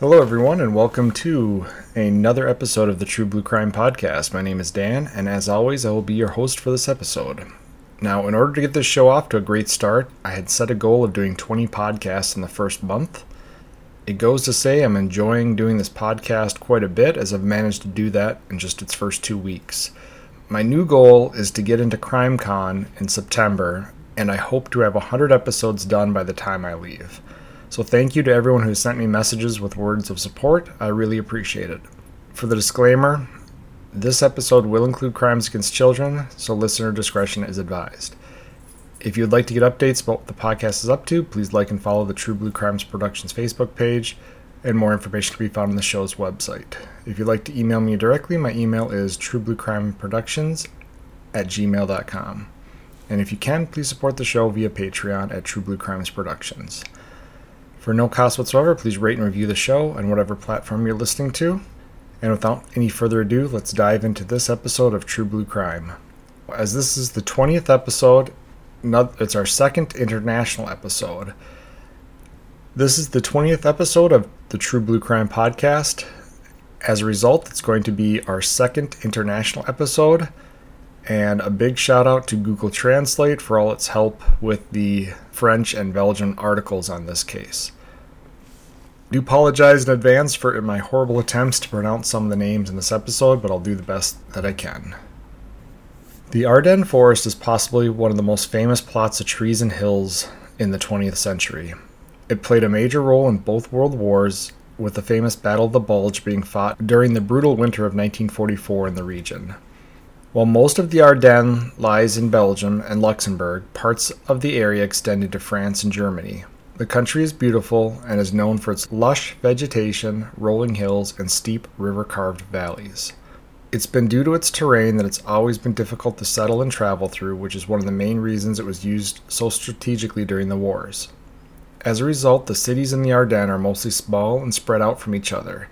Hello, everyone, and welcome to another episode of the True Blue Crime Podcast. My name is Dan, and as always, I will be your host for this episode. Now, in order to get this show off to a great start, I had set a goal of doing 20 podcasts in the first month. It goes to say I'm enjoying doing this podcast quite a bit as I've managed to do that in just its first two weeks. My new goal is to get into CrimeCon in September, and I hope to have 100 episodes done by the time I leave. So thank you to everyone who sent me messages with words of support. I really appreciate it. For the disclaimer, this episode will include crimes against children, so listener discretion is advised. If you'd like to get updates about what the podcast is up to, please like and follow the True Blue Crimes Productions Facebook page, and more information can be found on the show's website. If you'd like to email me directly, my email is truebluecrimeproductions at gmail.com. And if you can, please support the show via Patreon at True Blue Crimes Productions. For no cost whatsoever, please rate and review the show on whatever platform you're listening to. And without any further ado, let's dive into this episode of True Blue Crime. As this is the 20th episode, it's our second international episode. This is the 20th episode of the True Blue Crime podcast. As a result, it's going to be our second international episode. And a big shout out to Google Translate for all its help with the French and Belgian articles on this case. I do apologize in advance for my horrible attempts to pronounce some of the names in this episode, but I'll do the best that I can. The Ardennes Forest is possibly one of the most famous plots of trees and hills in the 20th century. It played a major role in both world wars, with the famous Battle of the Bulge being fought during the brutal winter of 1944 in the region. While most of the Ardennes lies in Belgium and Luxembourg, parts of the area extend into France and Germany. The country is beautiful and is known for its lush vegetation, rolling hills, and steep river carved valleys. It's been due to its terrain that it's always been difficult to settle and travel through, which is one of the main reasons it was used so strategically during the wars. As a result, the cities in the Ardennes are mostly small and spread out from each other,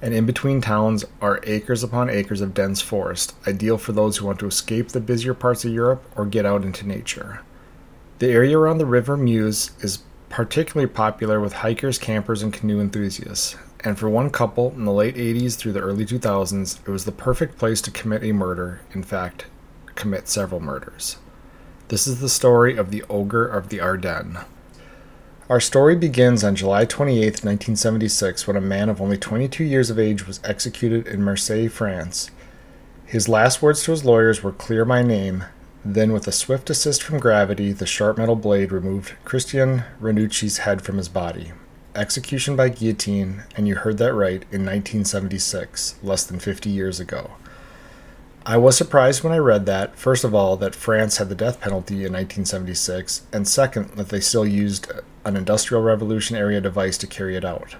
and in between towns are acres upon acres of dense forest, ideal for those who want to escape the busier parts of Europe or get out into nature. The area around the River Meuse is particularly popular with hikers, campers, and canoe enthusiasts, and for one couple in the late 80s through the early 2000s, it was the perfect place to commit a murder, in fact, commit several murders. This is the story of the Ogre of the Ardennes. Our story begins on July 28, 1976, when a man of only 22 years of age was executed in Marseille, France. His last words to his lawyers were Clear my name. Then, with a swift assist from gravity, the sharp metal blade removed Christian Ranucci's head from his body. Execution by guillotine, and you heard that right, in 1976, less than 50 years ago. I was surprised when I read that, first of all, that France had the death penalty in 1976, and second, that they still used an Industrial Revolution area device to carry it out.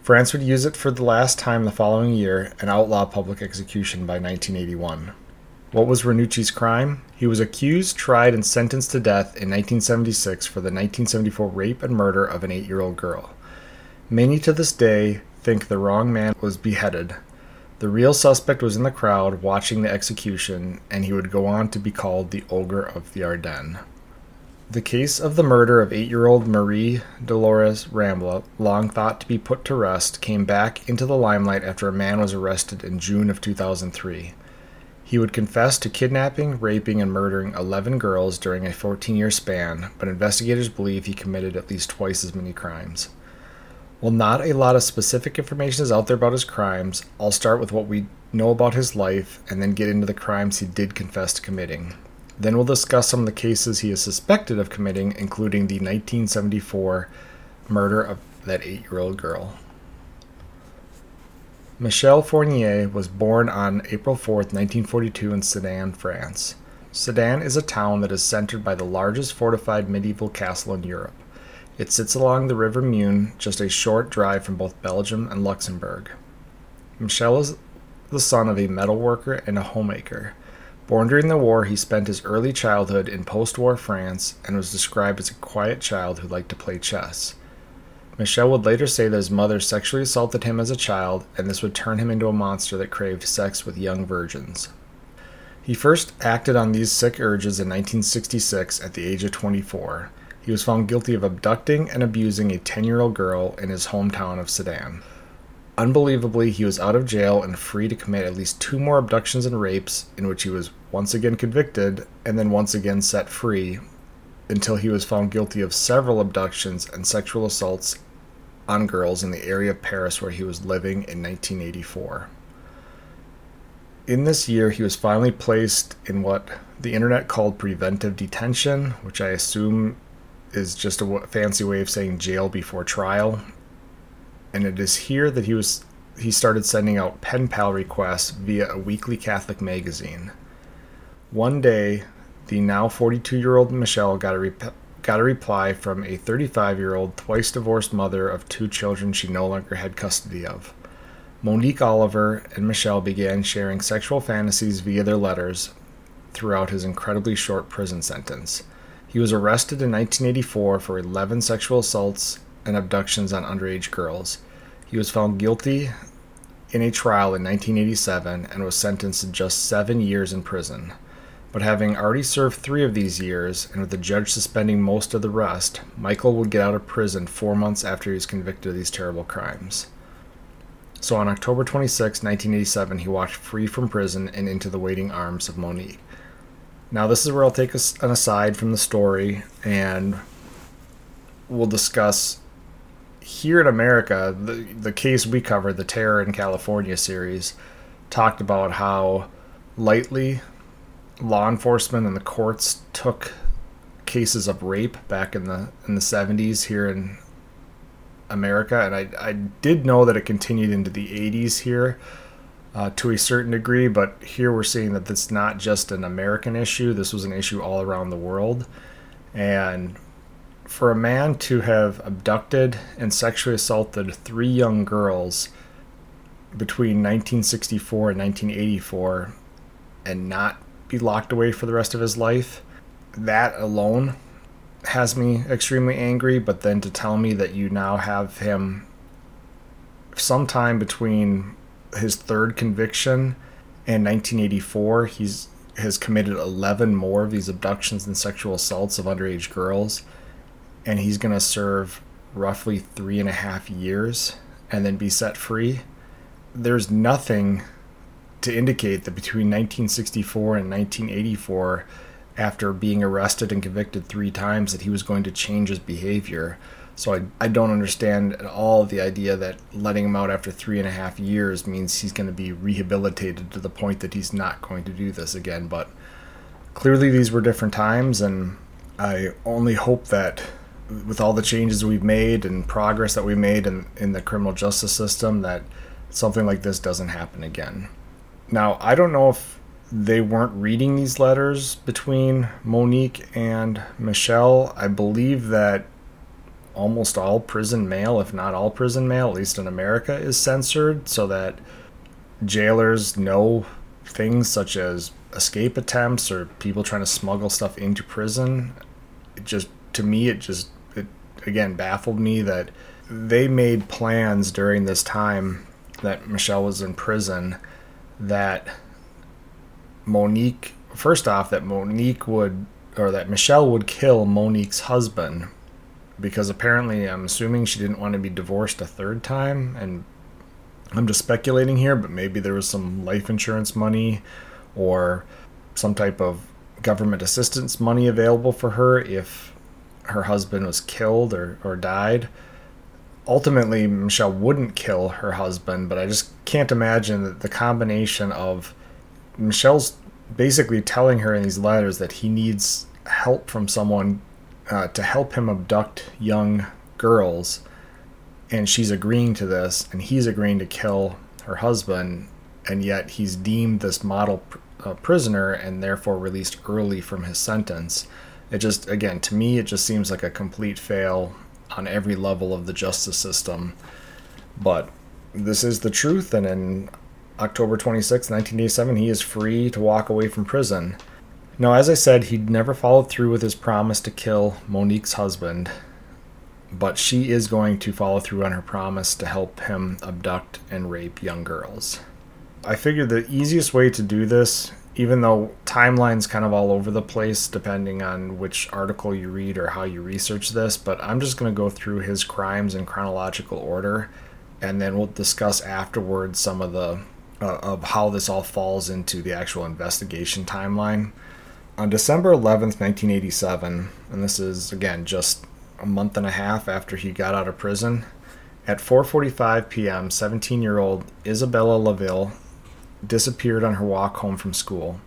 France would use it for the last time the following year and outlaw public execution by 1981. What was Ranucci's crime? He was accused, tried, and sentenced to death in 1976 for the 1974 rape and murder of an eight year old girl. Many to this day think the wrong man was beheaded, the real suspect was in the crowd watching the execution, and he would go on to be called the Ogre of the Ardennes. The case of the murder of eight year old Marie Dolores Rambla, long thought to be put to rest, came back into the limelight after a man was arrested in June of 2003. He would confess to kidnapping, raping, and murdering 11 girls during a 14 year span, but investigators believe he committed at least twice as many crimes. While not a lot of specific information is out there about his crimes, I'll start with what we know about his life and then get into the crimes he did confess to committing. Then we'll discuss some of the cases he is suspected of committing, including the 1974 murder of that eight year old girl. Michel Fournier was born on April 4, 1942, in Sedan, France. Sedan is a town that is centered by the largest fortified medieval castle in Europe. It sits along the River Meuse, just a short drive from both Belgium and Luxembourg. Michel is the son of a metalworker and a homemaker. Born during the war, he spent his early childhood in post war France and was described as a quiet child who liked to play chess. Michel would later say that his mother sexually assaulted him as a child, and this would turn him into a monster that craved sex with young virgins. He first acted on these sick urges in 1966 at the age of 24. He was found guilty of abducting and abusing a 10 year old girl in his hometown of Sedan. Unbelievably, he was out of jail and free to commit at least two more abductions and rapes, in which he was once again convicted and then once again set free, until he was found guilty of several abductions and sexual assaults on girls in the area of Paris where he was living in 1984. In this year, he was finally placed in what the internet called preventive detention, which I assume is just a fancy way of saying jail before trial. And it is here that he was he started sending out pen pal requests via a weekly Catholic magazine. One day, the now 42-year-old Michel got a rep- got a reply from a 35-year-old twice divorced mother of two children she no longer had custody of. Monique Oliver and Michel began sharing sexual fantasies via their letters throughout his incredibly short prison sentence. He was arrested in 1984 for 11 sexual assaults and abductions on underage girls. He was found guilty in a trial in 1987 and was sentenced to just seven years in prison. But having already served three of these years, and with the judge suspending most of the rest, Michael would get out of prison four months after he was convicted of these terrible crimes. So on October 26, 1987, he walked free from prison and into the waiting arms of Monique. Now, this is where I'll take an aside from the story and we'll discuss here in America the, the case we covered, the Terror in California series, talked about how lightly law enforcement and the courts took cases of rape back in the in the 70s here in America. And I I did know that it continued into the 80s here uh, to a certain degree, but here we're seeing that it's not just an American issue. This was an issue all around the world. And for a man to have abducted and sexually assaulted three young girls between 1964 and 1984 and not be locked away for the rest of his life, that alone has me extremely angry. But then to tell me that you now have him sometime between his third conviction in 1984. He's has committed 11 more of these abductions and sexual assaults of underage girls, and he's going to serve roughly three and a half years and then be set free. There's nothing to indicate that between 1964 and 1984, after being arrested and convicted three times, that he was going to change his behavior. So I, I don't understand at all the idea that letting him out after three and a half years means he's going to be rehabilitated to the point that he's not going to do this again. But clearly, these were different times, and I only hope that with all the changes we've made and progress that we made in, in the criminal justice system, that something like this doesn't happen again. Now, I don't know if they weren't reading these letters between Monique and Michel. I believe that almost all prison mail, if not all prison mail, at least in America, is censored so that jailers know things such as escape attempts or people trying to smuggle stuff into prison. It just, to me, it just, it again baffled me that they made plans during this time that Michel was in prison that Monique, first off, that Monique would, or that Michel would kill Monique's husband because apparently I'm assuming she didn't want to be divorced a third time and I'm just speculating here, but maybe there was some life insurance money or some type of government assistance money available for her if her husband was killed or, or died. Ultimately, Michel wouldn't kill her husband, but I just can't imagine that the combination of Michel's basically telling her in these letters that he needs help from someone uh, to help him abduct young girls, and she's agreeing to this, and he's agreeing to kill her husband, and yet he's deemed this model uh, prisoner and therefore released early from his sentence. It just, again, to me, it just seems like a complete fail on every level of the justice system. But this is the truth, and in October 26, 1987, he is free to walk away from prison. Now, as I said, he'd never followed through with his promise to kill Monique's husband, but she is going to follow through on her promise to help him abduct and rape young girls. I figured the easiest way to do this, even though timeline's kind of all over the place depending on which article you read or how you research this, but I'm just going to go through his crimes in chronological order and then we'll discuss afterwards some of the uh, of how this all falls into the actual investigation timeline. On December 11th, 1987, and this is again just a month and a half after he got out of prison, at 4:45 p.m., 17-year-old Isabella Laville disappeared on her walk home from school.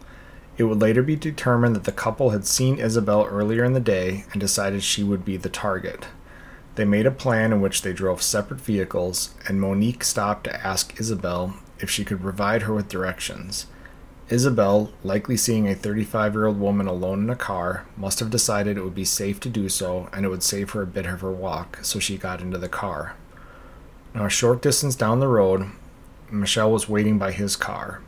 It would later be determined that the couple had seen Isabel earlier in the day and decided she would be the target. They made a plan in which they drove separate vehicles, and Monique stopped to ask Isabel if she could provide her with directions. Isabel, likely seeing a 35 year old woman alone in a car, must have decided it would be safe to do so and it would save her a bit of her walk, so she got into the car. Now, a short distance down the road, Michel was waiting by his car.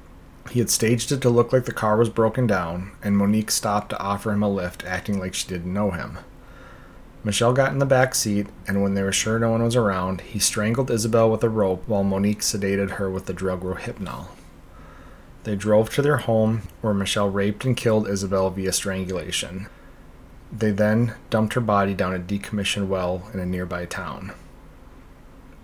He had staged it to look like the car was broken down, and Monique stopped to offer him a lift, acting like she didn't know him. Michel got in the back seat, and when they were sure no one was around, he strangled Isabel with a rope while Monique sedated her with the drug Rohypnol. They drove to their home, where Michel raped and killed Isabel via strangulation. They then dumped her body down a decommissioned well in a nearby town.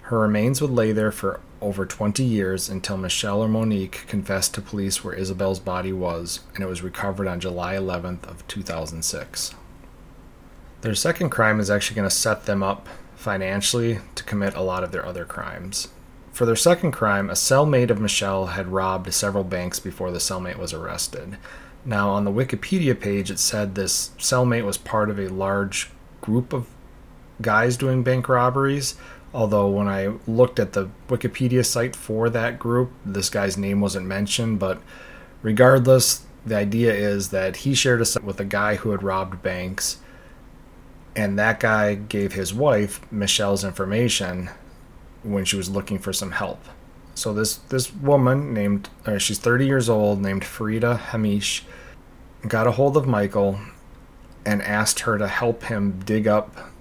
Her remains would lay there for over 20 years until Michel or Monique confessed to police where Isabel's body was, and it was recovered on July 11th of 2006. Their second crime is actually going to set them up financially to commit a lot of their other crimes. For their second crime, a cellmate of Michel had robbed several banks before the cellmate was arrested. Now, on the Wikipedia page, it said this cellmate was part of a large group of guys doing bank robberies. Although, when I looked at the Wikipedia site for that group, this guy's name wasn't mentioned. But regardless, the idea is that he shared a set with a guy who had robbed banks and that guy gave his wife Michel's information when she was looking for some help. So this this woman named uh, she's 30 years old named Farida Hammiche got a hold of Michael and asked her to help him dig up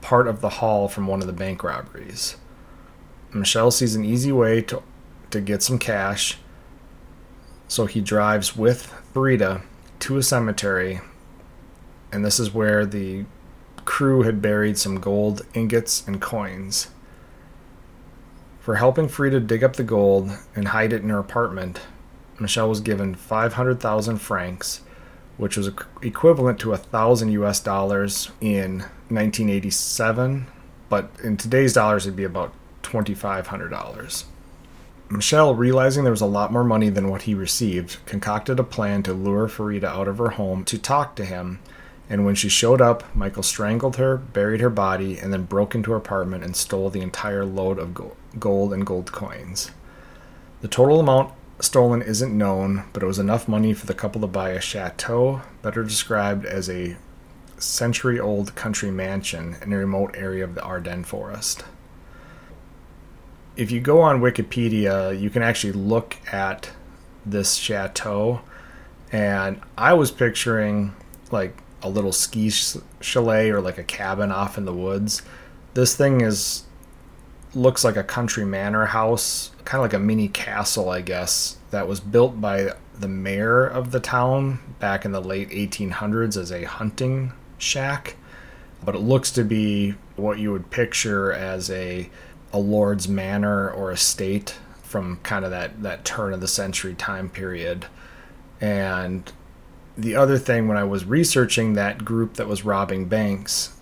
part of the haul from one of the bank robberies. Michel sees an easy way to to get some cash. So he drives with Farida to a cemetery and this is where the crew had buried some gold ingots and coins. For helping Frida dig up the gold and hide it in her apartment, Michel was given 500,000 francs, which was equivalent to a thousand US dollars in 1987, but in today's dollars it'd be about $2,500. Michel, realizing there was a lot more money than what he received, concocted a plan to lure Farida out of her home to talk to him and when she showed up, Michael strangled her, buried her body, and then broke into her apartment and stole the entire load of gold and gold coins. The total amount stolen isn't known, but it was enough money for the couple to buy a chateau, better described as a century old country mansion in a remote area of the Ardennes forest. If you go on Wikipedia, you can actually look at this chateau, and I was picturing like a little ski chalet or like a cabin off in the woods. This thing is looks like a country manor house, kind of like a mini castle, I guess, that was built by the mayor of the town back in the late 1800s as a hunting shack. But it looks to be what you would picture as a a lord's manor or estate from kind of that that turn of the century time period. And the other thing when I was researching that group that was robbing banks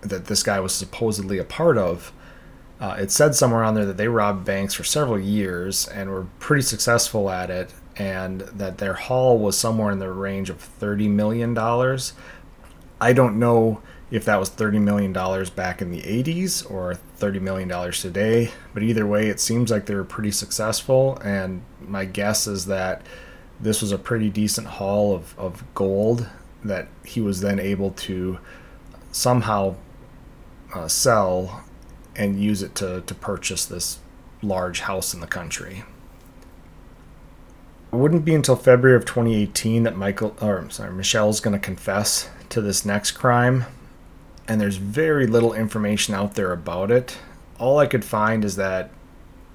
that this guy was supposedly a part of, uh, it said somewhere on there that they robbed banks for several years and were pretty successful at it, and that their haul was somewhere in the range of $30 million. I don't know if that was $30 million back in the 80s or $30 million today, but either way, it seems like they were pretty successful, and my guess is that this was a pretty decent haul of, of gold that he was then able to somehow uh, sell and use it to, to purchase this large house in the country. It wouldn't be until February of 2018 that Michael, or I'm sorry, Michel's going to confess to this next crime, and there's very little information out there about it. All I could find is that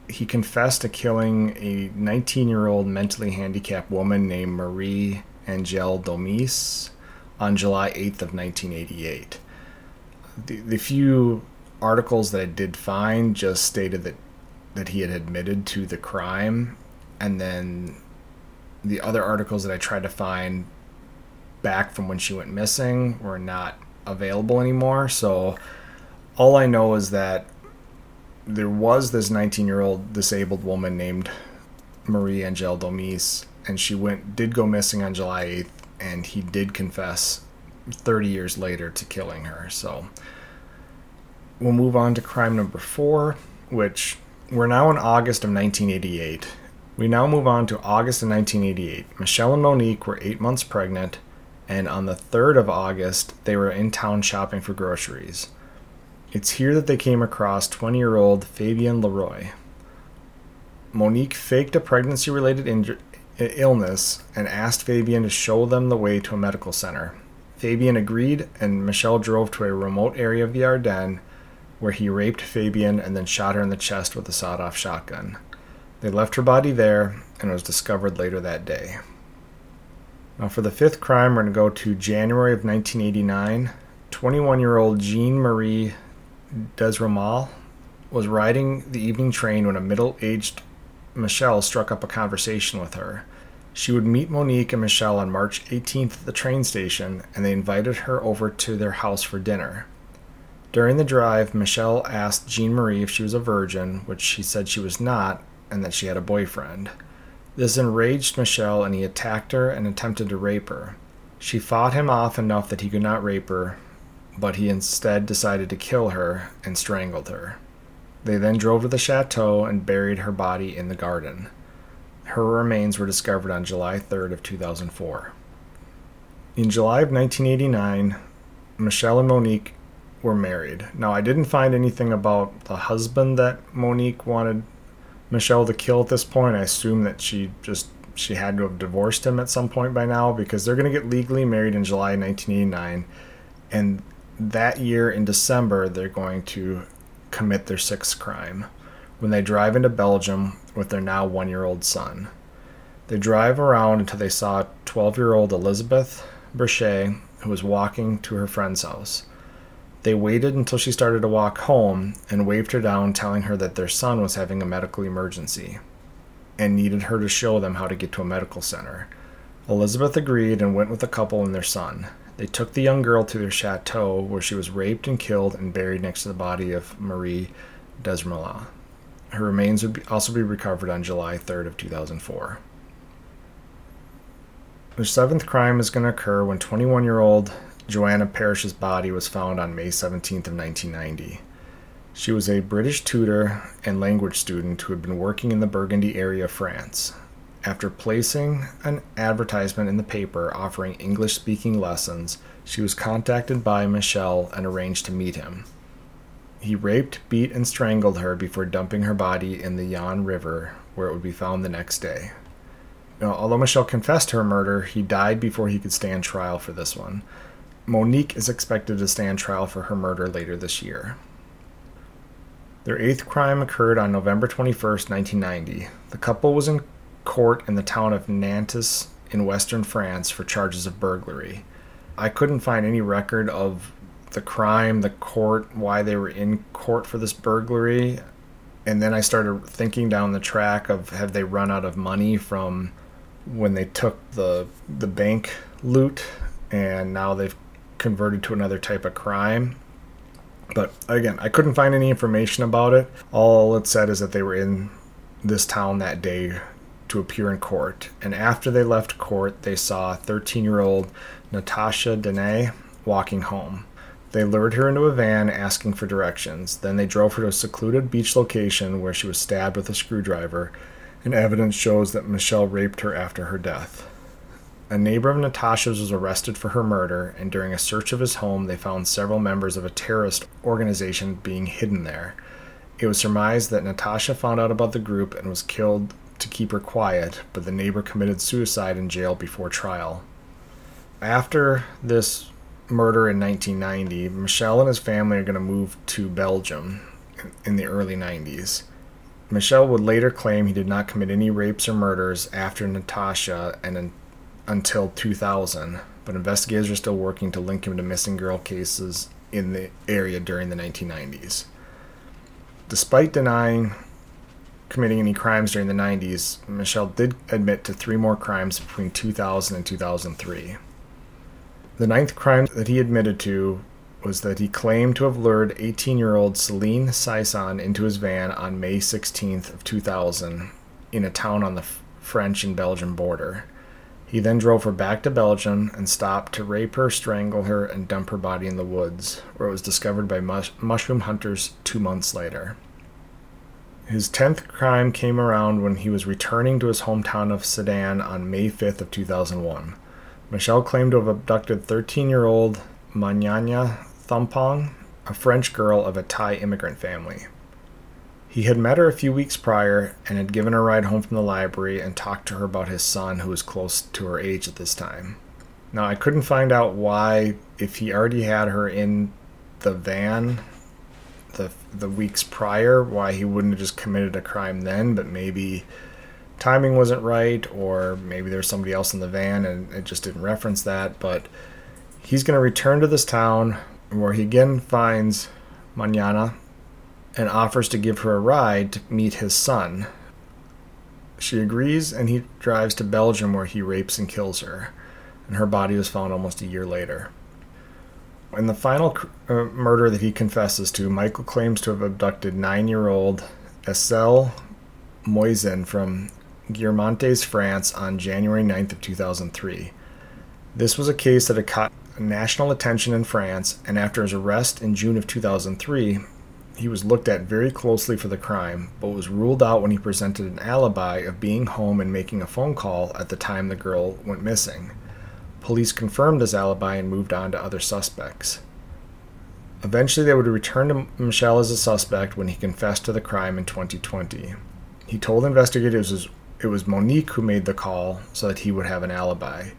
he confessed to killing a 19 year old mentally handicapped woman named Marie Angel Domis on July 8th of 1988. The, the few articles that I did find just stated that that he had admitted to the crime, and then the other articles that I tried to find back from when she went missing were not available anymore. So all I know is that there was this 19 year old disabled woman named Marie Angel Domis, and she went did go missing on July 8th, and he did confess 30 years later to killing her. So we'll move on to crime number four, which we're now in August of 1988. We now move on to August of 1988. Michel and Monique were eight months pregnant, and on the 3rd of August, they were in town shopping for groceries. It's here that they came across 20 year old Fabienne Leroy. Monique faked a pregnancy related illness and asked Fabienne to show them the way to a medical center. Fabienne agreed, and Michel drove to a remote area of the Ardennes where he raped Fabienne and then shot her in the chest with a sawed off shotgun. They left her body there and it was discovered later that day. Now, for the fifth crime, we're going to go to January of 1989. 21 year old Jean Marie Desramault was riding the evening train when a middle aged Michel struck up a conversation with her. She would meet Monique and Michel on March 18th at the train station, and they invited her over to their house for dinner. During the drive, Michel asked Jean Marie if she was a virgin, which she said she was not, and that she had a boyfriend. This enraged Michel, and he attacked her and attempted to rape her. She fought him off enough that he could not rape her, but he instead decided to kill her and strangled her. They then drove to the chateau and buried her body in the garden. Her remains were discovered on July 3rd of 2004. In July of 1989, Michel and Monique were married. Now, I didn't find anything about the husband that Monique wanted Michel to kill at this point. I assume that she just she had to have divorced him at some point by now because they're going to get legally married in July 1989 and that year in December they're going to commit their sixth crime when they drive into Belgium with their now 1-year-old son. They drive around until they saw 12-year-old Elizabeth Brichet who was walking to her friend's house. They waited until she started to walk home and waved her down, telling her that their son was having a medical emergency and needed her to show them how to get to a medical center. Elizabeth agreed and went with the couple and their son. They took the young girl to their chateau where she was raped and killed and buried next to the body of Marie Desmoulins. Her remains would be, also be recovered on July 3rd of 2004. The seventh crime is going to occur when 21-year-old Joanna Parrish's body was found on May 17th of 1990. She was a British tutor and language student who had been working in the Burgundy area of France. After placing an advertisement in the paper offering English speaking lessons, she was contacted by Michel and arranged to meet him. He raped, beat, and strangled her before dumping her body in the Yonne River, where it would be found the next day. Now, although Michel confessed to her murder, he died before he could stand trial for this one. Monique is expected to stand trial for her murder later this year. Their eighth crime occurred on November 21, 1990. The couple was in court in the town of Nantes in western France for charges of burglary. I couldn't find any record of the crime, the court, why they were in court for this burglary. And then I started thinking down the track of have they run out of money from when they took the the bank loot and now they've converted to another type of crime. But again, I couldn't find any information about it. All it said is that they were in this town that day to appear in court. And after they left court, they saw 13 year old Natasha Dene walking home. They lured her into a van asking for directions. Then they drove her to a secluded beach location where she was stabbed with a screwdriver, and evidence shows that Michel raped her after her death. A neighbor of Natasha's was arrested for her murder, and during a search of his home, they found several members of a terrorist organization being hidden there. It was surmised that Natasha found out about the group and was killed to keep her quiet, but the neighbor committed suicide in jail before trial. After this murder in 1990, Michel and his family are going to move to Belgium in the early 90s. Michel would later claim he did not commit any rapes or murders after Natasha and until 2000, but investigators are still working to link him to missing girl cases in the area during the 1990s. Despite denying committing any crimes during the 90s, Michel did admit to three more crimes between 2000 and 2003. The ninth crime that he admitted to was that he claimed to have lured 18-year-old Celine Saison into his van on May 16th of 2000 in a town on the French and Belgian border. He then drove her back to Belgium and stopped to rape her, strangle her, and dump her body in the woods, where it was discovered by mush- mushroom hunters two months later. His 10th crime came around when he was returning to his hometown of Sedan on May 5th of 2001. Michel claimed to have abducted 13-year-old Mananya Thumpong, a French girl of a Thai immigrant family. He had met her a few weeks prior and had given her a ride home from the library and talked to her about his son, who was close to her age at this time. Now, I couldn't find out why, if he already had her in the van the, the weeks prior, why he wouldn't have just committed a crime then, but maybe timing wasn't right, or maybe there's somebody else in the van and it just didn't reference that. But he's going to return to this town where he again finds Manana and offers to give her a ride to meet his son. She agrees, and he drives to Belgium where he rapes and kills her, and her body was found almost a year later. In the final uh, murder that he confesses to, Michael claims to have abducted nine year old Estelle Mouzin from Guermantes, France on January 9th of 2003. This was a case that had caught national attention in France, and after his arrest in June of 2003, he was looked at very closely for the crime, but was ruled out when he presented an alibi of being home and making a phone call at the time the girl went missing. Police confirmed his alibi and moved on to other suspects. Eventually, they would return to Michel as a suspect when he confessed to the crime in 2020. He told investigators it was Monique who made the call so that he would have an alibi.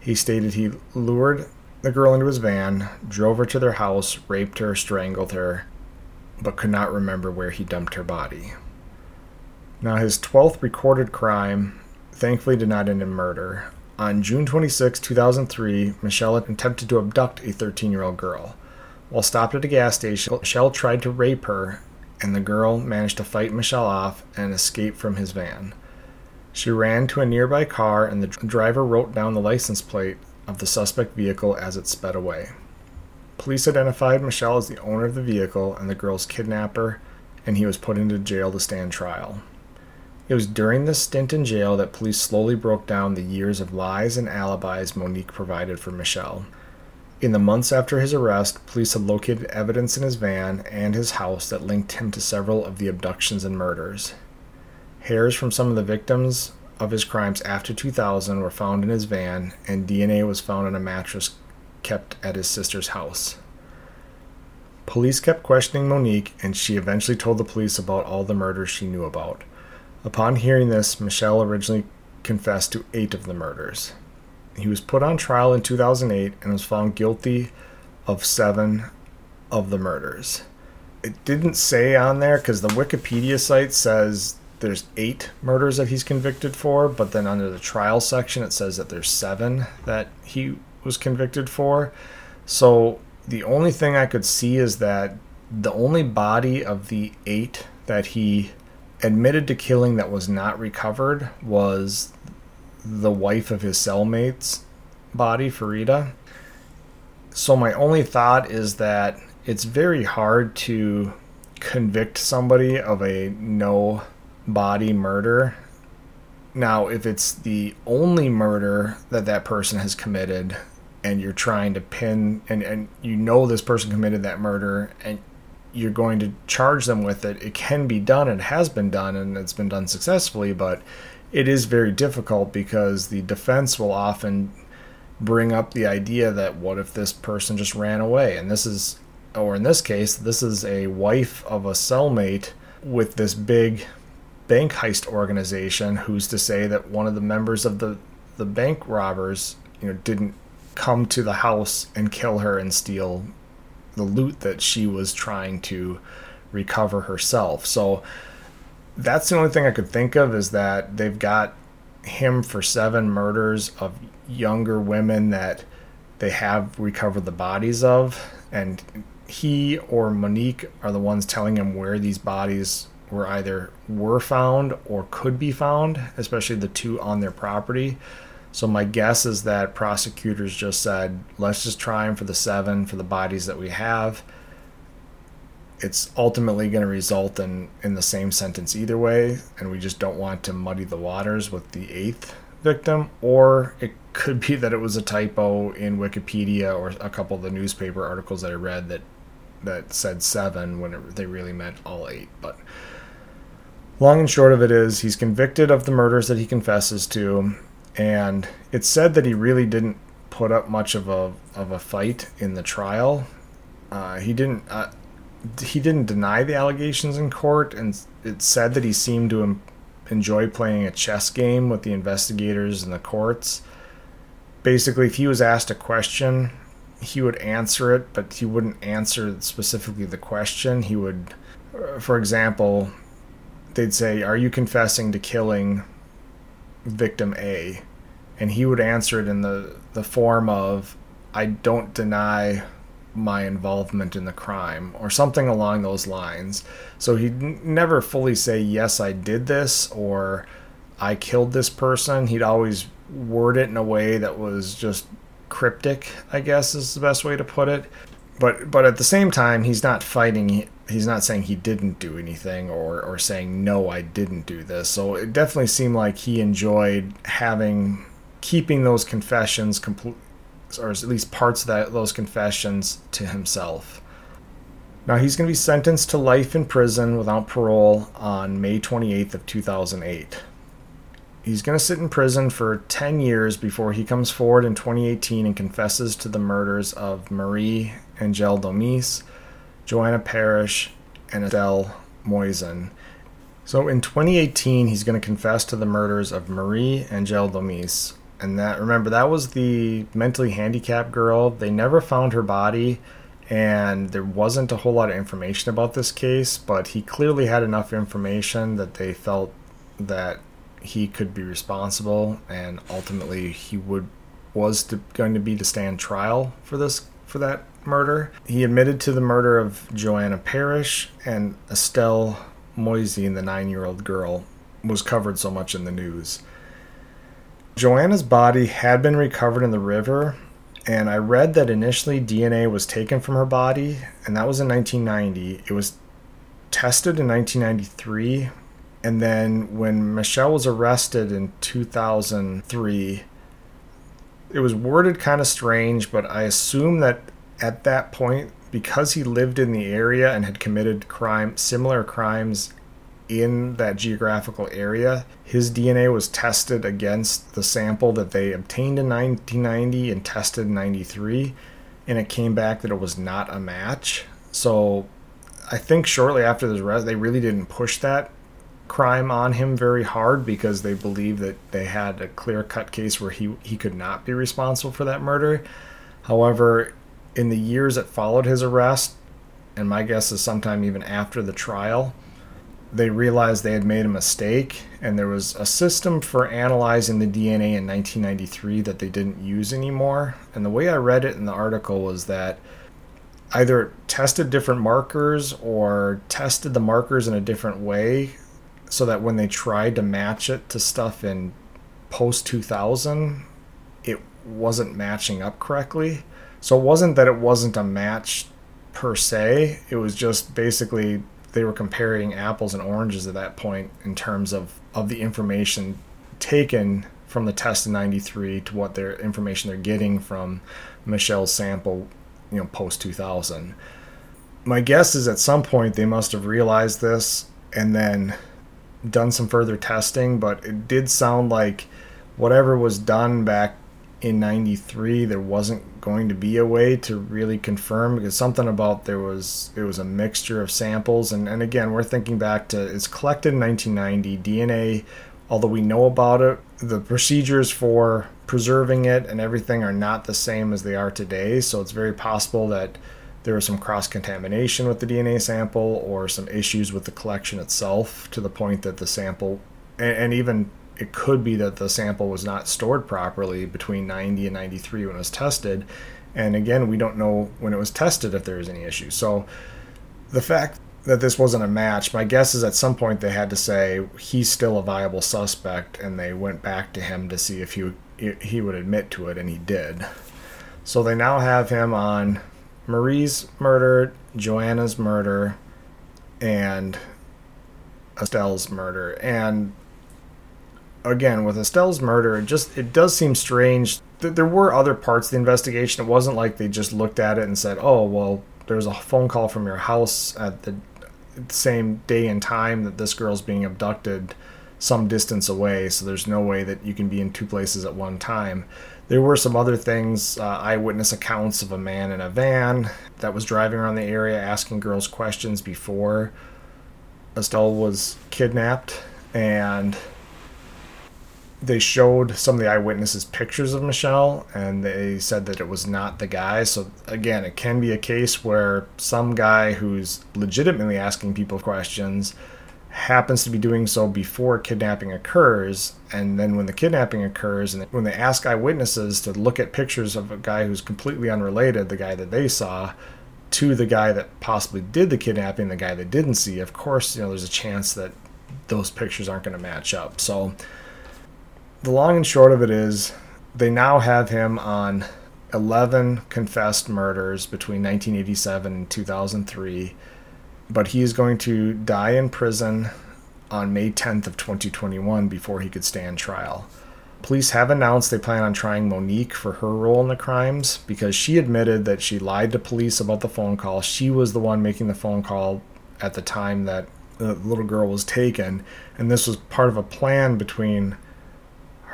He stated he lured the girl into his van, drove her to their house, raped her, strangled her, but could not remember where he dumped her body. Now, his 12th recorded crime thankfully did not end in murder. On June 26, 2003, Michel attempted to abduct a 13 year old girl. While stopped at a gas station, Michel tried to rape her, and the girl managed to fight Michel off and escape from his van. She ran to a nearby car, and the driver wrote down the license plate of the suspect vehicle as it sped away. Police identified Michel as the owner of the vehicle and the girl's kidnapper, and he was put into jail to stand trial. It was during this stint in jail that police slowly broke down the years of lies and alibis Monique provided for Michel. In the months after his arrest, police had located evidence in his van and his house that linked him to several of the abductions and murders. Hairs from some of the victims of his crimes after 2000 were found in his van, and DNA was found on a mattress kept at his sister's house. Police kept questioning Monique, and she eventually told the police about all the murders she knew about. Upon hearing this, Michel originally confessed to eight of the murders. He was put on trial in 2008 and was found guilty of seven of the murders. It didn't say on there because the Wikipedia site says there's eight murders that he's convicted for, but then under the trial section it says that there's seven that he was convicted for. So the only thing I could see is that the only body of the eight that he admitted to killing that was not recovered was the wife of his cellmate's body, Farida. So my only thought is that it's very hard to convict somebody of a no body murder. Now, if it's the only murder that that person has committed, and you're trying to pin and, and you know this person committed that murder and you're going to charge them with it it can be done and has been done and it's been done successfully but it is very difficult because the defense will often bring up the idea that what if this person just ran away? And this is or in this case this is a wife of a cellmate with this big bank heist organization who's to say that one of the members of the the bank robbers you know didn't come to the house and kill her and steal the loot that she was trying to recover herself. So that's the only thing I could think of is that they've got him for seven murders of younger women that they have recovered the bodies of and he or Monique are the ones telling him where these bodies were either were found or could be found, especially the two on their property. So my guess is that prosecutors just said, let's just try him for the seven for the bodies that we have. It's ultimately going to result in in the same sentence either way, and we just don't want to muddy the waters with the eighth victim. Or it could be that it was a typo in Wikipedia or a couple of the newspaper articles that I read that that said seven when it, they really meant all eight. But long and short of it is, he's convicted of the murders that he confesses to, and it's said that he really didn't put up much of a of a fight in the trial. Uh, he didn't. Uh, he didn't deny the allegations in court, and it said that he seemed to enjoy playing a chess game with the investigators and the courts. Basically, if he was asked a question, he would answer it, but he wouldn't answer specifically the question. He would, uh, for example, they'd say, Are you confessing to killing victim A? And he would answer it in the, the form of, I don't deny my involvement in the crime, or something along those lines. So he'd never fully say, Yes, I did this, or I killed this person. He'd always word it in a way that was just cryptic, I guess is the best way to put it. But but at the same time, he's not fighting. He's not saying he didn't do anything or or saying no, I didn't do this. So it definitely seemed like he enjoyed having keeping those confessions complete, or at least parts of that those confessions to himself. Now he's going to be sentenced to life in prison without parole on May 28th of 2008 he's going to sit in prison for 10 years before he comes forward in 2018 and confesses to the murders of Marie Angel Domis, Joanna Parrish, and Estelle Mouzin. So in 2018, he's going to confess to the murders of Marie Angel Domis. And that, remember, that was the mentally handicapped girl. They never found her body, and there wasn't a whole lot of information about this case, but he clearly had enough information that they felt that he could be responsible, and ultimately he would was to, going to be to stand trial for this for that murder. He admitted to the murder of Joanna Parrish and Estelle Mouzin, the nine-year-old girl, was covered so much in the news. Joanna's body had been recovered in the river, and I read that initially DNA was taken from her body, and that was in 1990. It was tested in 1993 and then when Michel was arrested in 2003, it was worded kind of strange, but I assume that at that point, because he lived in the area and had committed crime, similar crimes in that geographical area, his DNA was tested against the sample that they obtained in 1990 and tested in 93, and it came back that it was not a match. So I think shortly after this arrest, they really didn't push that crime on him very hard because they believe that they had a clear cut case where he, he could not be responsible for that murder. However, in the years that followed his arrest, and my guess is sometime even after the trial, they realized they had made a mistake and there was a system for analyzing the DNA in 1993 that they didn't use anymore. And the way I read it in the article was that either tested different markers or tested the markers in a different way so that when they tried to match it to stuff in post 2000, it wasn't matching up correctly. So it wasn't that it wasn't a match per se, it was just basically they were comparing apples and oranges at that point in terms of, of the information taken from the test in 93 to what their information they're getting from Michel's sample, you know, post 2000. My guess is at some point they must have realized this and then done some further testing, but it did sound like whatever was done back in 93 there wasn't going to be a way to really confirm because something about there was it was a mixture of samples. And, and again we're thinking back to it's collected in 1990 dna although we know about it the procedures for preserving it and everything are not the same as they are today. So it's very possible that there was some cross contamination with the DNA sample or some issues with the collection itself to the point that the sample, and, and, even it could be that the sample was not stored properly between 90 and 93 when it was tested. And again, we don't know when it was tested if there was any issue. So the fact that this wasn't a match. My guess is at some point they had to say he's still a viable suspect, and they went back to him to see if he he would admit to it, and he did. So they now have him on Marie's murder, Joanna's murder, and Estelle's murder. And again, with Estelle's murder, it just it does seem strange. There were other parts of the investigation. It wasn't like they just looked at it and said, "Oh, well, there's a phone call from your house at the same day and time that this girl's being abducted some distance away, so there's no way that you can be in two places at one time." There were some other things, uh, eyewitness accounts of a man in a van that was driving around the area asking girls questions before Estelle was kidnapped, and they showed some of the eyewitnesses pictures of Michel, and they said that it was not the guy. So again, it can be a case where some guy who's legitimately asking people questions happens to be doing so before kidnapping occurs, and then when the kidnapping occurs, and when they ask eyewitnesses to look at pictures of a guy who's completely unrelated, the guy that they saw, to the guy that possibly did the kidnapping, the guy that didn't see, of course, you know, there's a chance that those pictures aren't going to match up. So the long and short of it is they now have him on 11 confessed murders between 1987 and 2003, but he is going to die in prison on May 10th of 2021 before he could stand trial. Police have announced they plan on trying Monique for her role in the crimes because she admitted that she lied to police about the phone call. She was the one making the phone call at the time that the little girl was taken, and this was part of a plan between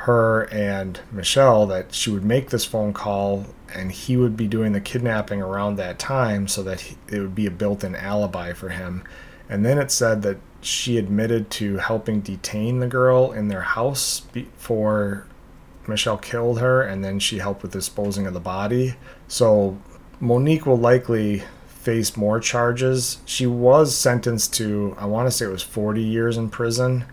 her and Michel that she would make this phone call and he would be doing the kidnapping around that time so that he, it would be a built in alibi for him. And then it said that she admitted to helping detain the girl in their house before Michel killed her, and then she helped with disposing of the body. So Monique will likely face more charges. She was sentenced to, I want to say it was 40 years in prison.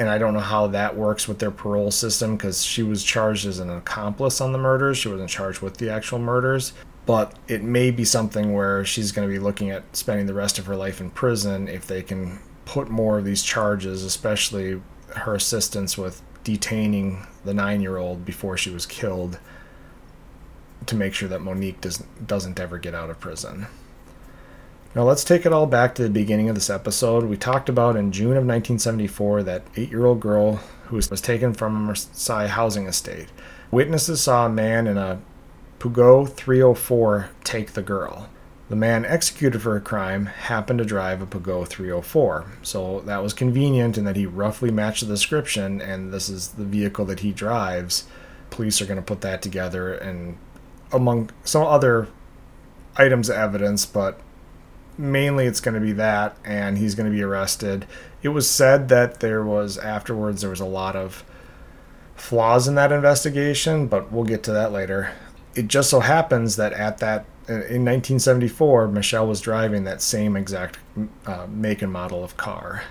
And I don't know how that works with their parole system because she was charged as an accomplice on the murders. She wasn't charged with the actual murders. But it may be something where she's going to be looking at spending the rest of her life in prison if they can put more of these charges, especially her assistance with detaining the nine year old before she was killed to make sure that Monique doesn't doesn't ever get out of prison. Now let's take it all back to the beginning of this episode. We talked about in June of 1974 that eight year old girl who was taken from a Marseille housing estate. Witnesses saw a man in a Peugeot 304 take the girl. The man executed for a crime happened to drive a Peugeot 304, so that was convenient in that he roughly matched the description, and this is the vehicle that he drives. Police are going to put that together and among some other items of evidence, but mainly it's going to be that, and he's going to be arrested. It was said that there was afterwards there was a lot of flaws in that investigation, but we'll get to that later. It just so happens that at that in 1974, Michel was driving that same exact uh, make and model of car.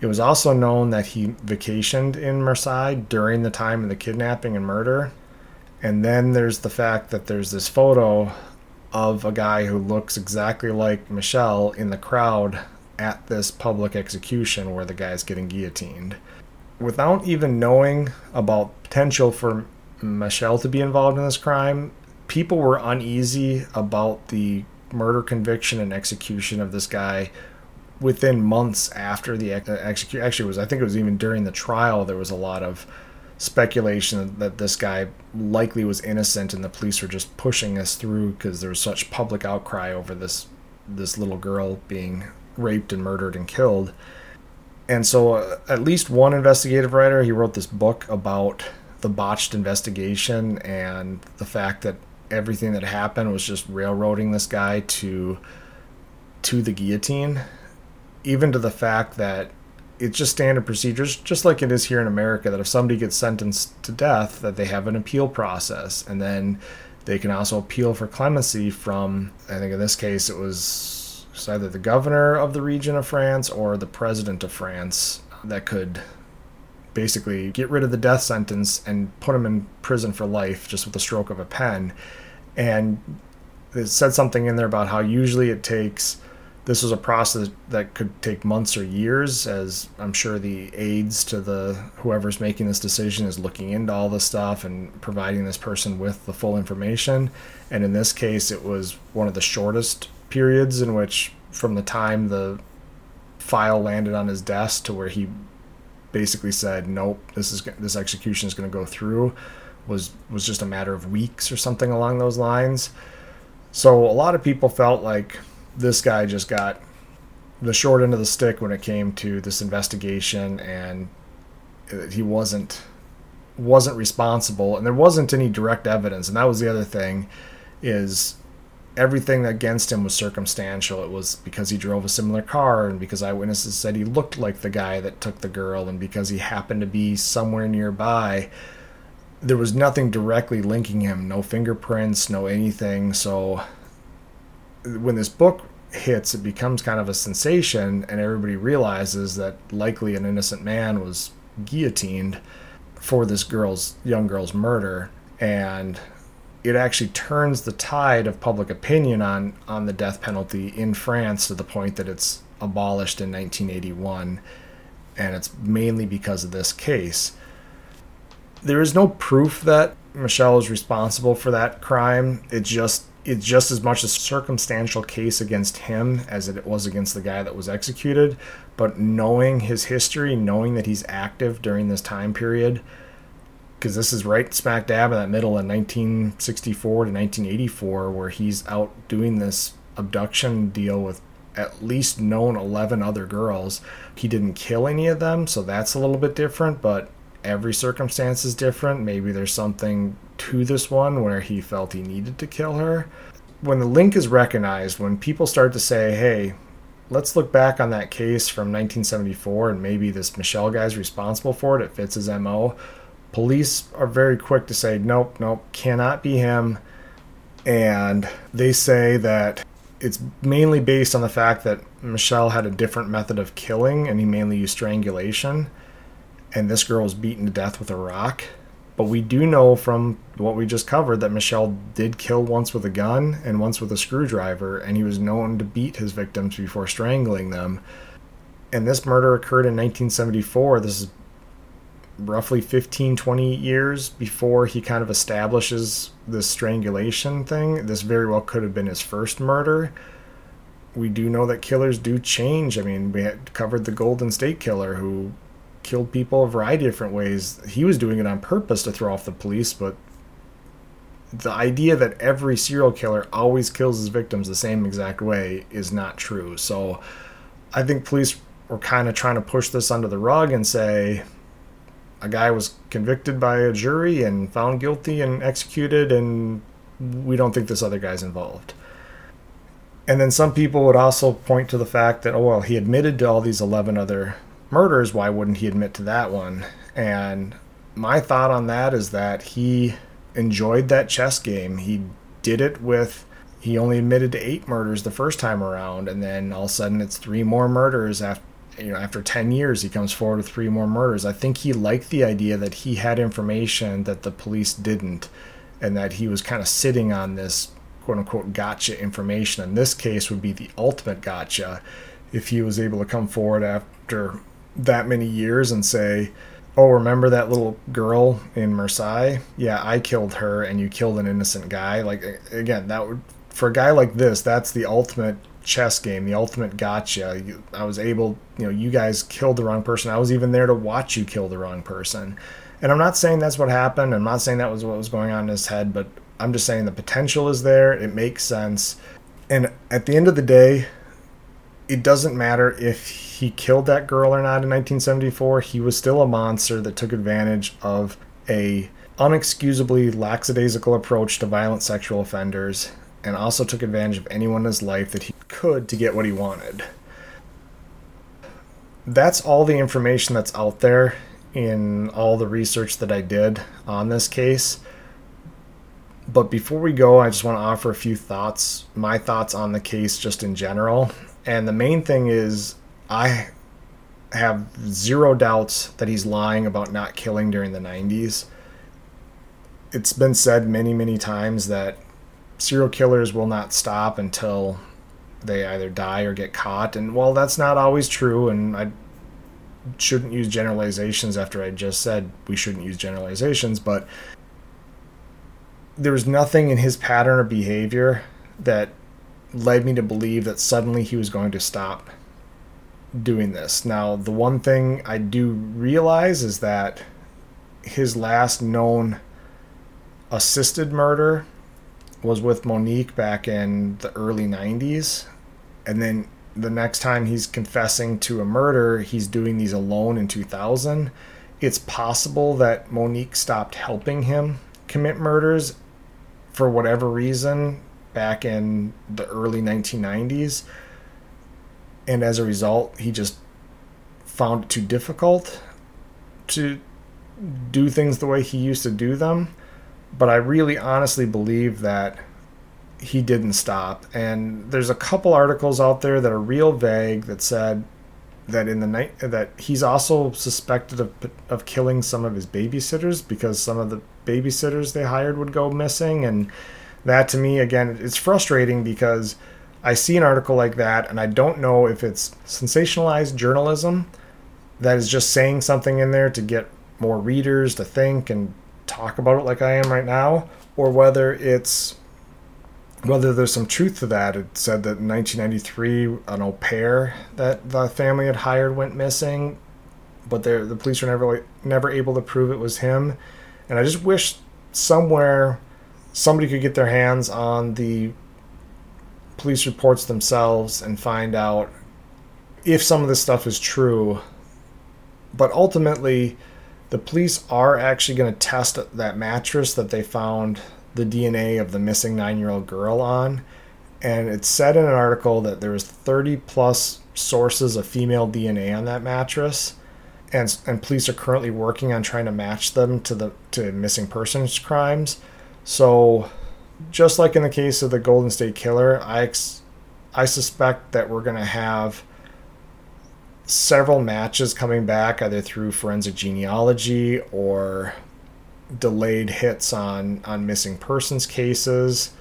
It was also known that he vacationed in Marseille during the time of the kidnapping and murder. And then there's the fact that there's this photo of a guy who looks exactly like Michel in the crowd at this public execution where the guy's getting guillotined. Without even knowing about potential for Michel to be involved in this crime, people were uneasy about the murder conviction and execution of this guy within months after the execution. Actually, was I think it was even during the trial. There was a lot of speculation that this guy likely was innocent, and the police were just pushing us through because there was such public outcry over this this little girl being raped and murdered and killed. And so, uh, at least one investigative writer, he wrote this book about the botched investigation and the fact that everything that happened was just railroading this guy to to the guillotine even to the fact that it's just standard procedures just like it is here in America that if somebody gets sentenced to death that they have an appeal process and then they can also appeal for clemency from I think in this case it was either the governor of the region of France or the president of France that could basically get rid of the death sentence and put him in prison for life just with the stroke of a pen. And it said something in there about how usually it takes this was a process that could take months or years, as I'm sure the aides to the whoever's making this decision is looking into all this stuff and providing this person with the full information. And in this case, it was one of the shortest periods in which, from the time the file landed on his desk to where he basically said, "Nope, this is this execution is going to go through," was was just a matter of weeks or something along those lines. So a lot of people felt like this guy just got the short end of the stick when it came to this investigation and he wasn't wasn't responsible and there wasn't any direct evidence. And that was the other thing is everything against him was circumstantial. It was because he drove a similar car and because eyewitnesses said he looked like the guy that took the girl and because he happened to be somewhere nearby there was nothing directly linking him. No fingerprints no anything. So when this book hits, it becomes kind of a sensation, and everybody realizes that likely an innocent man was guillotined for this girl's young girl's murder, and it actually turns the tide of public opinion on on the death penalty in France to the point that it's abolished in 1981, and it's mainly because of this case. There is no proof that Michel is responsible for that crime. It just it's just as much a circumstantial case against him as it was against the guy that was executed. But knowing his history, knowing that he's active during this time period, because this is right smack dab in that middle in 1964 to 1984, where he's out doing this abduction deal with at least known 11 other girls. He didn't kill any of them, so that's a little bit different, but every circumstance is different. Maybe there's something to this one where he felt he needed to kill her. When the link is recognized, when people start to say, hey, let's look back on that case from 1974 and maybe this Michel guy's responsible for it, it fits his MO. Police are very quick to say, nope, nope, cannot be him. And they say that it's mainly based on the fact that Michel had a different method of killing and he mainly used strangulation. And this girl was beaten to death with a rock. But we do know from what we just covered that Michel did kill once with a gun and once with a screwdriver, and he was known to beat his victims before strangling them. And this murder occurred in 1974. This is roughly 15, 20 years before he kind of establishes this strangulation thing. This very well could have been his first murder. We do know that killers do change. I mean, we had covered the Golden State Killer who killed people a variety of different ways. He was doing it on purpose to throw off the police, but the idea that every serial killer always kills his victims the same exact way is not true. So I think police were kind of trying to push this under the rug and say a guy was convicted by a jury and found guilty and executed, and we don't think this other guy's involved. And then some people would also point to the fact that, oh, well, he admitted to all these 11 other murders, why wouldn't he admit to that one? And my thought on that is that he enjoyed that chess game. He did it with he only admitted to eight murders the first time around, and then all of a sudden it's three more murders after you know after 10 years he comes forward with three more murders i think he liked the idea that he had information that the police didn't and that he was kind of sitting on this quote unquote gotcha information in this case would be the ultimate gotcha if he was able to come forward after that many years and say, "Oh, remember that little girl in Marseille? Yeah, I killed her, and you killed an innocent guy." Like again, that would for a guy like this, that's the ultimate chess game, the ultimate gotcha. I was able, you know, you guys killed the wrong person. I was even there to watch you kill the wrong person. And I'm not saying that's what happened. I'm not saying that was what was going on in his head, but I'm just saying the potential is there. It makes sense. And at the end of the day, it doesn't matter if he killed that girl or not in 1974. He was still a monster that took advantage of a unexcusably lackadaisical approach to violent sexual offenders and also took advantage of anyone in his life that he could to get what he wanted. That's all the information that's out there in all the research that I did on this case. But before we go, I just want to offer a few thoughts, my thoughts on the case just in general. And the main thing is, I have zero doubts that he's lying about not killing during the 90s. It's been said many, many times that serial killers will not stop until they either die or get caught. And while that's not always true, and I shouldn't use generalizations after I just said we shouldn't use generalizations, but there was nothing in his pattern of behavior that led me to believe that suddenly he was going to stop doing this. Now, the one thing I do realize is that his last known assisted murder was with Monique back in the early 90s. And then the next time he's confessing to a murder, he's doing these alone in 2000. It's possible that Monique stopped helping him commit murders for whatever reason back in the early 1990s. And as a result, he just found it too difficult to do things the way he used to do them. But I really honestly believe that he didn't stop. And there's a couple articles out there that are real vague that said that in the night that he's also suspected of of killing some of his babysitters because some of the babysitters they hired would go missing and that to me again it's frustrating because I see an article like that and I don't know if it's sensationalized journalism that is just saying something in there to get more readers to think and talk about it like I am right now or whether it's whether there's some truth to that. It said that in 1993, an au pair that the family had hired went missing, but the police were never never able to prove it was him. And I just wish somewhere somebody could get their hands on the police reports themselves and find out if some of this stuff is true. But ultimately, the police are actually going to test that mattress that they found the DNA of the missing nine year old girl on. And it said in an article that there was 30 plus sources of female DNA on that mattress. And, and police are currently working on trying to match them to the to missing persons crimes. So, just like in the case of the Golden State Killer, I ex- I suspect that we're going to have several matches coming back either through forensic genealogy or delayed hits on on missing persons cases.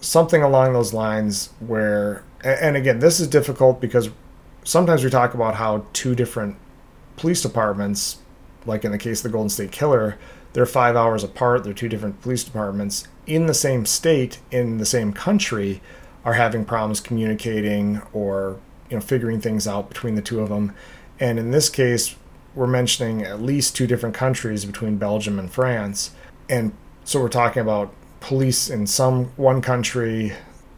Something along those lines where and again this is difficult because sometimes we talk about how two different police departments like in the case of the golden state killer they're five hours apart they're two different police departments in the same state in the same country are having problems communicating or you know figuring things out between the two of them and in this case we're mentioning at least two different countries between Belgium and France. And so we're talking about police in some one country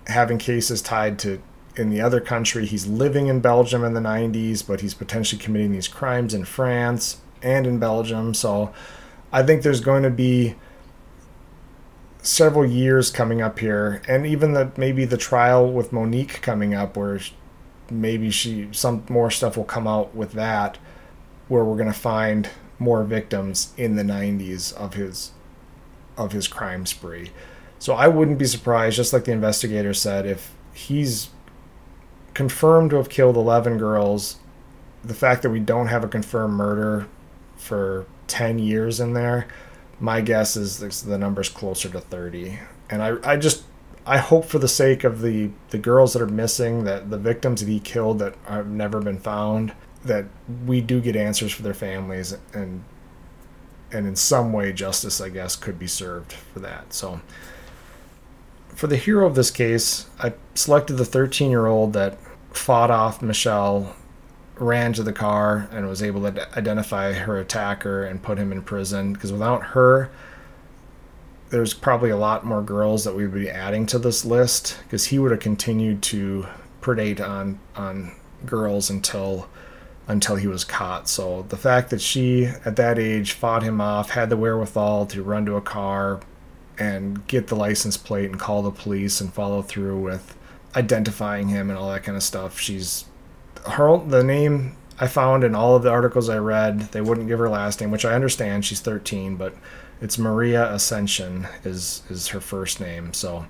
having cases tied to in the other country. He's living in Belgium in the 90s, but he's potentially committing these crimes in France and in Belgium. So I think there's going to be several years coming up here and even the maybe the trial with Monique coming up where maybe she some more stuff will come out with that where we're to find more victims in the 90s of his of his crime spree. So I wouldn't be surprised, just like the investigator said, if he's confirmed to have killed 11 girls. The fact that we don't have a confirmed murder for 10 years in there, my guess is the number's closer to 30. And I, I just I hope for the sake of the the girls that are missing, that the victims that he killed that have never been found, that we do get answers for their families and and in some way justice i guess could be served for that so for the hero of this case i selected the 13 year old that fought off michel ran to the car and was able to identify her attacker and put him in prison because without her there's probably a lot more girls that we would be adding to this list because he would have continued to predate on on girls until until he was caught. So the fact that she, at that age, fought him off, had the wherewithal to run to a car and get the license plate and call the police and follow through with identifying him and all that kind of stuff. She's her the name I found in all of the articles I read. They wouldn't give her last name, which I understand. She's 13, but it's Maria Ascension is is her first name. So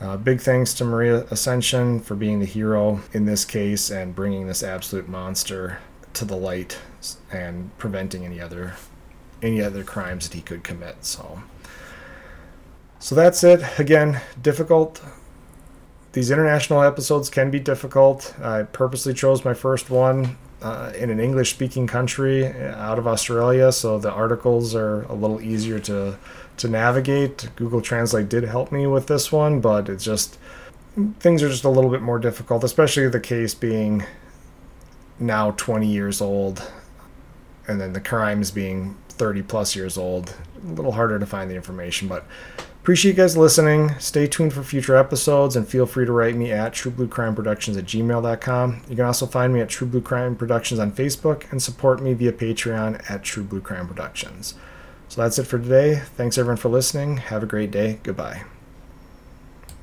uh, big thanks to Maria Ascension for being the hero in this case and bringing this absolute monster to the light and preventing any other any other crimes that he could commit. So, so that's it. Again, difficult. These international episodes can be difficult. I purposely chose my first one uh, in an English speaking country uh, out of Australia, so the articles are a little easier to to navigate. Google Translate did help me with this one, but it's just things are just a little bit more difficult, especially the case being now 20 years old and then the crimes being 30 plus years old. A little harder to find the information, but appreciate you guys listening. Stay tuned for future episodes and feel free to write me at truebluecrimeproductions at gmail.com. You can also find me at True Blue Crime Productions on Facebook and support me via Patreon at True Blue Crime Productions. So that's it for today. Thanks everyone for listening. Have a great day. Goodbye.